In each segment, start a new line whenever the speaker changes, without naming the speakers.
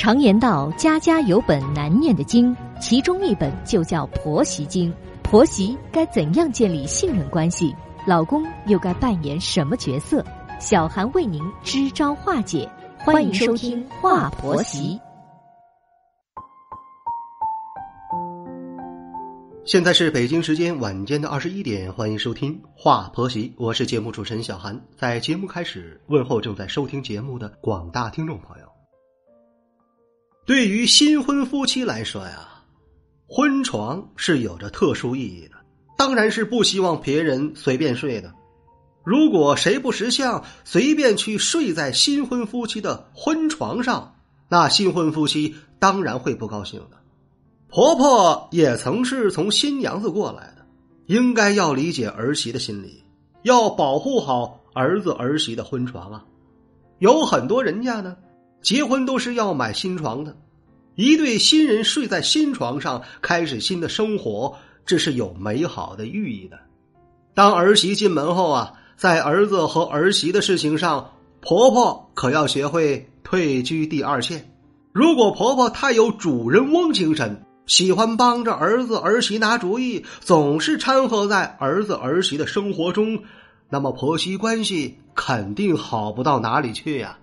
常言道：“家家有本难念的经”，其中一本就叫婆媳经。婆媳该怎样建立信任关系？老公又该扮演什么角色？小韩为您支招化解。欢迎收听《话婆媳》。
现在是北京时间晚间的二十一点，欢迎收听《话婆媳》，我是节目主持人小韩。在节目开始，问候正在收听节目的广大听众朋友。对于新婚夫妻来说呀，婚床是有着特殊意义的，当然是不希望别人随便睡的。如果谁不识相，随便去睡在新婚夫妻的婚床上，那新婚夫妻当然会不高兴的。婆婆也曾是从新娘子过来的，应该要理解儿媳的心理，要保护好儿子儿媳的婚床啊。有很多人家呢，结婚都是要买新床的，一对新人睡在新床上，开始新的生活，这是有美好的寓意的。当儿媳进门后啊，在儿子和儿媳的事情上，婆婆可要学会退居第二线。如果婆婆太有主人翁精神，喜欢帮着儿子儿媳拿主意，总是掺和在儿子儿媳的生活中，那么婆媳关系肯定好不到哪里去呀。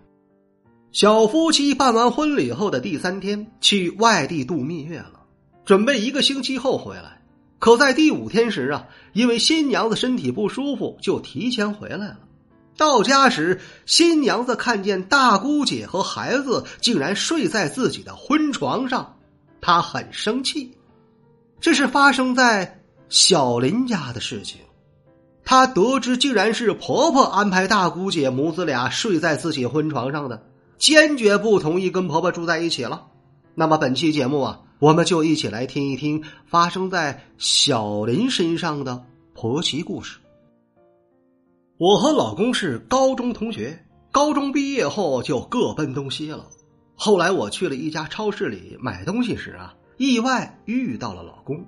小夫妻办完婚礼后的第三天，去外地度蜜月了，准备一个星期后回来。可在第五天时啊，因为新娘子身体不舒服，就提前回来了。到家时，新娘子看见大姑姐和孩子竟然睡在自己的婚床上。她很生气，这是发生在小林家的事情。她得知竟然是婆婆安排大姑姐母子俩睡在自己婚床上的，坚决不同意跟婆婆住在一起了。那么本期节目啊，我们就一起来听一听发生在小林身上的婆媳故事。我和老公是高中同学，高中毕业后就各奔东西了。后来我去了一家超市里买东西时啊，意外遇到了老公，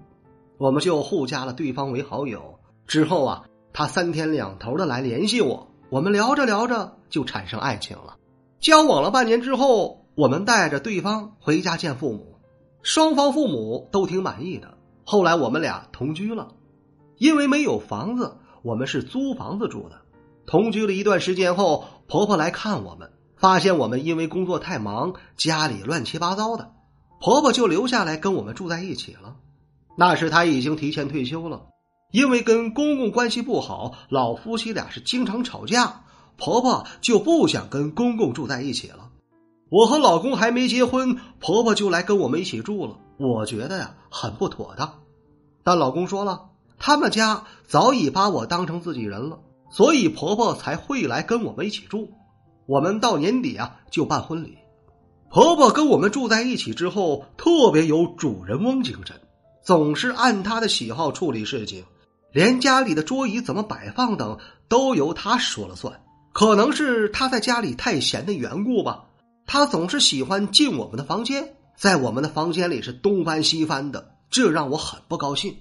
我们就互加了对方为好友。之后啊，他三天两头的来联系我，我们聊着聊着就产生爱情了。交往了半年之后，我们带着对方回家见父母，双方父母都挺满意的。后来我们俩同居了，因为没有房子，我们是租房子住的。同居了一段时间后，婆婆来看我们。发现我们因为工作太忙，家里乱七八糟的，婆婆就留下来跟我们住在一起了。那时她已经提前退休了，因为跟公公关系不好，老夫妻俩是经常吵架，婆婆就不想跟公公住在一起了。我和老公还没结婚，婆婆就来跟我们一起住了。我觉得呀很不妥当，但老公说了，他们家早已把我当成自己人了，所以婆婆才会来跟我们一起住。我们到年底啊就办婚礼，婆婆跟我们住在一起之后，特别有主人翁精神，总是按她的喜好处理事情，连家里的桌椅怎么摆放等都由她说了算。可能是她在家里太闲的缘故吧，她总是喜欢进我们的房间，在我们的房间里是东翻西翻的，这让我很不高兴。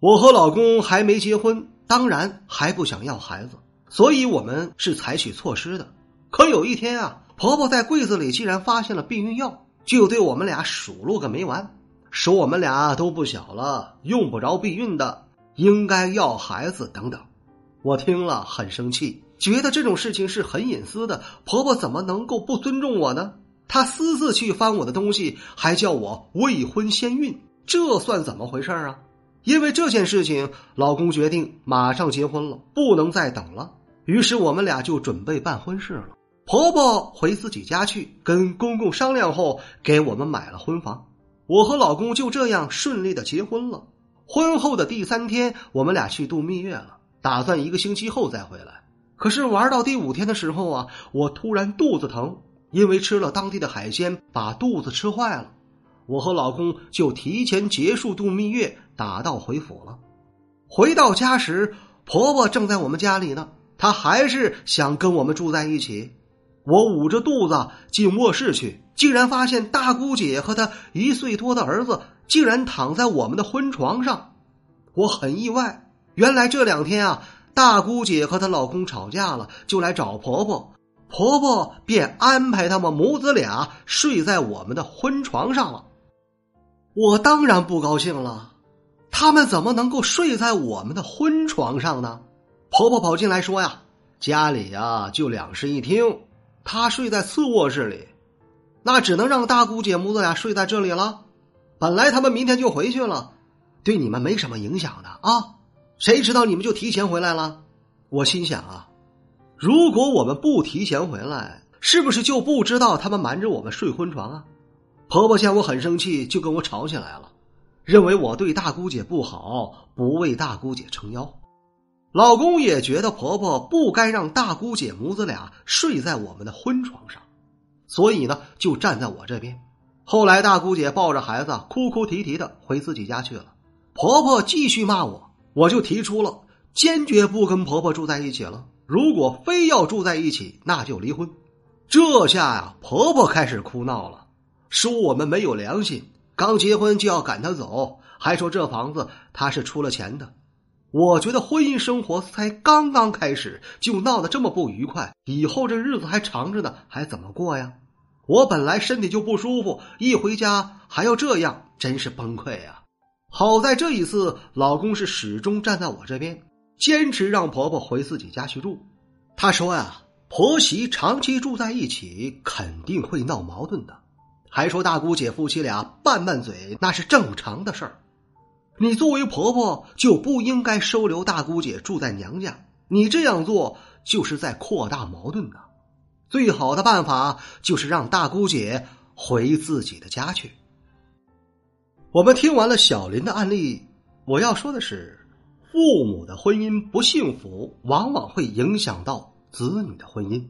我和老公还没结婚，当然还不想要孩子，所以我们是采取措施的。可有一天啊，婆婆在柜子里竟然发现了避孕药，就对我们俩数落个没完，说我们俩都不小了，用不着避孕的，应该要孩子等等。我听了很生气，觉得这种事情是很隐私的，婆婆怎么能够不尊重我呢？她私自去翻我的东西，还叫我未婚先孕，这算怎么回事啊？因为这件事情，老公决定马上结婚了，不能再等了。于是我们俩就准备办婚事了。婆婆回自己家去，跟公公商量后，给我们买了婚房。我和老公就这样顺利的结婚了。婚后的第三天，我们俩去度蜜月了，打算一个星期后再回来。可是玩到第五天的时候啊，我突然肚子疼，因为吃了当地的海鲜，把肚子吃坏了。我和老公就提前结束度蜜月，打道回府了。回到家时，婆婆正在我们家里呢，她还是想跟我们住在一起。我捂着肚子进卧室去，竟然发现大姑姐和她一岁多的儿子竟然躺在我们的婚床上，我很意外。原来这两天啊，大姑姐和她老公吵架了，就来找婆婆。婆婆便安排他们母子俩睡在我们的婚床上了。我当然不高兴了，他们怎么能够睡在我们的婚床上呢？婆婆跑进来说呀：“家里呀就两室一厅，她睡在次卧室里，那只能让大姑姐母子俩睡在这里了。本来他们明天就回去了，对你们没什么影响的啊。谁知道你们就提前回来了？我心想啊。”如果我们不提前回来，是不是就不知道他们瞒着我们睡婚床啊？婆婆见我很生气，就跟我吵起来了，认为我对大姑姐不好，不为大姑姐撑腰。老公也觉得婆婆不该让大姑姐母子俩睡在我们的婚床上，所以呢，就站在我这边。后来大姑姐抱着孩子哭哭啼啼的回自己家去了，婆婆继续骂我，我就提出了坚决不跟婆婆住在一起了。如果非要住在一起，那就离婚。这下呀，婆婆开始哭闹了，说我们没有良心，刚结婚就要赶她走，还说这房子她是出了钱的。我觉得婚姻生活才刚刚开始，就闹得这么不愉快，以后这日子还长着呢，还怎么过呀？我本来身体就不舒服，一回家还要这样，真是崩溃呀！好在这一次，老公是始终站在我这边。坚持让婆婆回自己家去住，他说呀，婆媳长期住在一起肯定会闹矛盾的，还说大姑姐夫妻俩拌拌嘴那是正常的事儿。你作为婆婆就不应该收留大姑姐住在娘家，你这样做就是在扩大矛盾的。最好的办法就是让大姑姐回自己的家去。我们听完了小林的案例，我要说的是。父母的婚姻不幸福，往往会影响到子女的婚姻。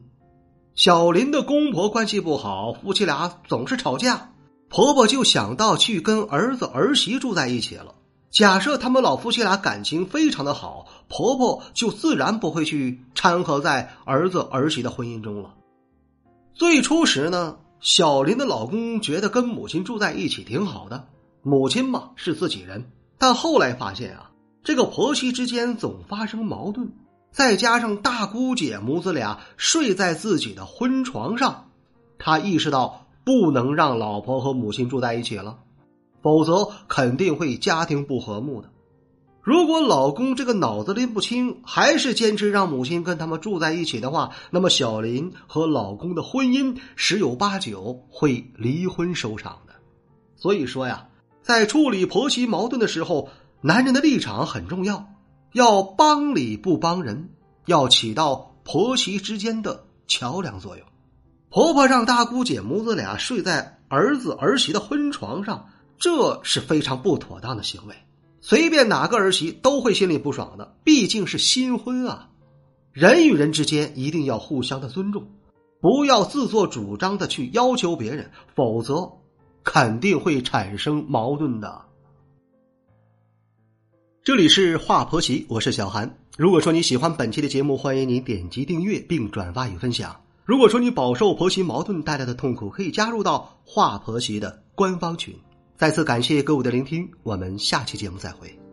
小林的公婆关系不好，夫妻俩总是吵架，婆婆就想到去跟儿子儿媳住在一起了。假设他们老夫妻俩感情非常的好，婆婆就自然不会去掺和在儿子儿媳的婚姻中了。最初时呢，小林的老公觉得跟母亲住在一起挺好的，母亲嘛是自己人，但后来发现啊。这个婆媳之间总发生矛盾，再加上大姑姐母子俩睡在自己的婚床上，他意识到不能让老婆和母亲住在一起了，否则肯定会家庭不和睦的。如果老公这个脑子拎不清，还是坚持让母亲跟他们住在一起的话，那么小林和老公的婚姻十有八九会离婚收场的。所以说呀，在处理婆媳矛盾的时候。男人的立场很重要，要帮理不帮人，要起到婆媳之间的桥梁作用。婆婆让大姑姐母子俩睡在儿子儿媳的婚床上，这是非常不妥当的行为。随便哪个儿媳都会心里不爽的，毕竟是新婚啊。人与人之间一定要互相的尊重，不要自作主张的去要求别人，否则肯定会产生矛盾的。这里是华婆媳，我是小韩。如果说你喜欢本期的节目，欢迎你点击订阅并转发与分享。如果说你饱受婆媳矛盾带来的痛苦，可以加入到华婆媳的官方群。再次感谢各位的聆听，我们下期节目再会。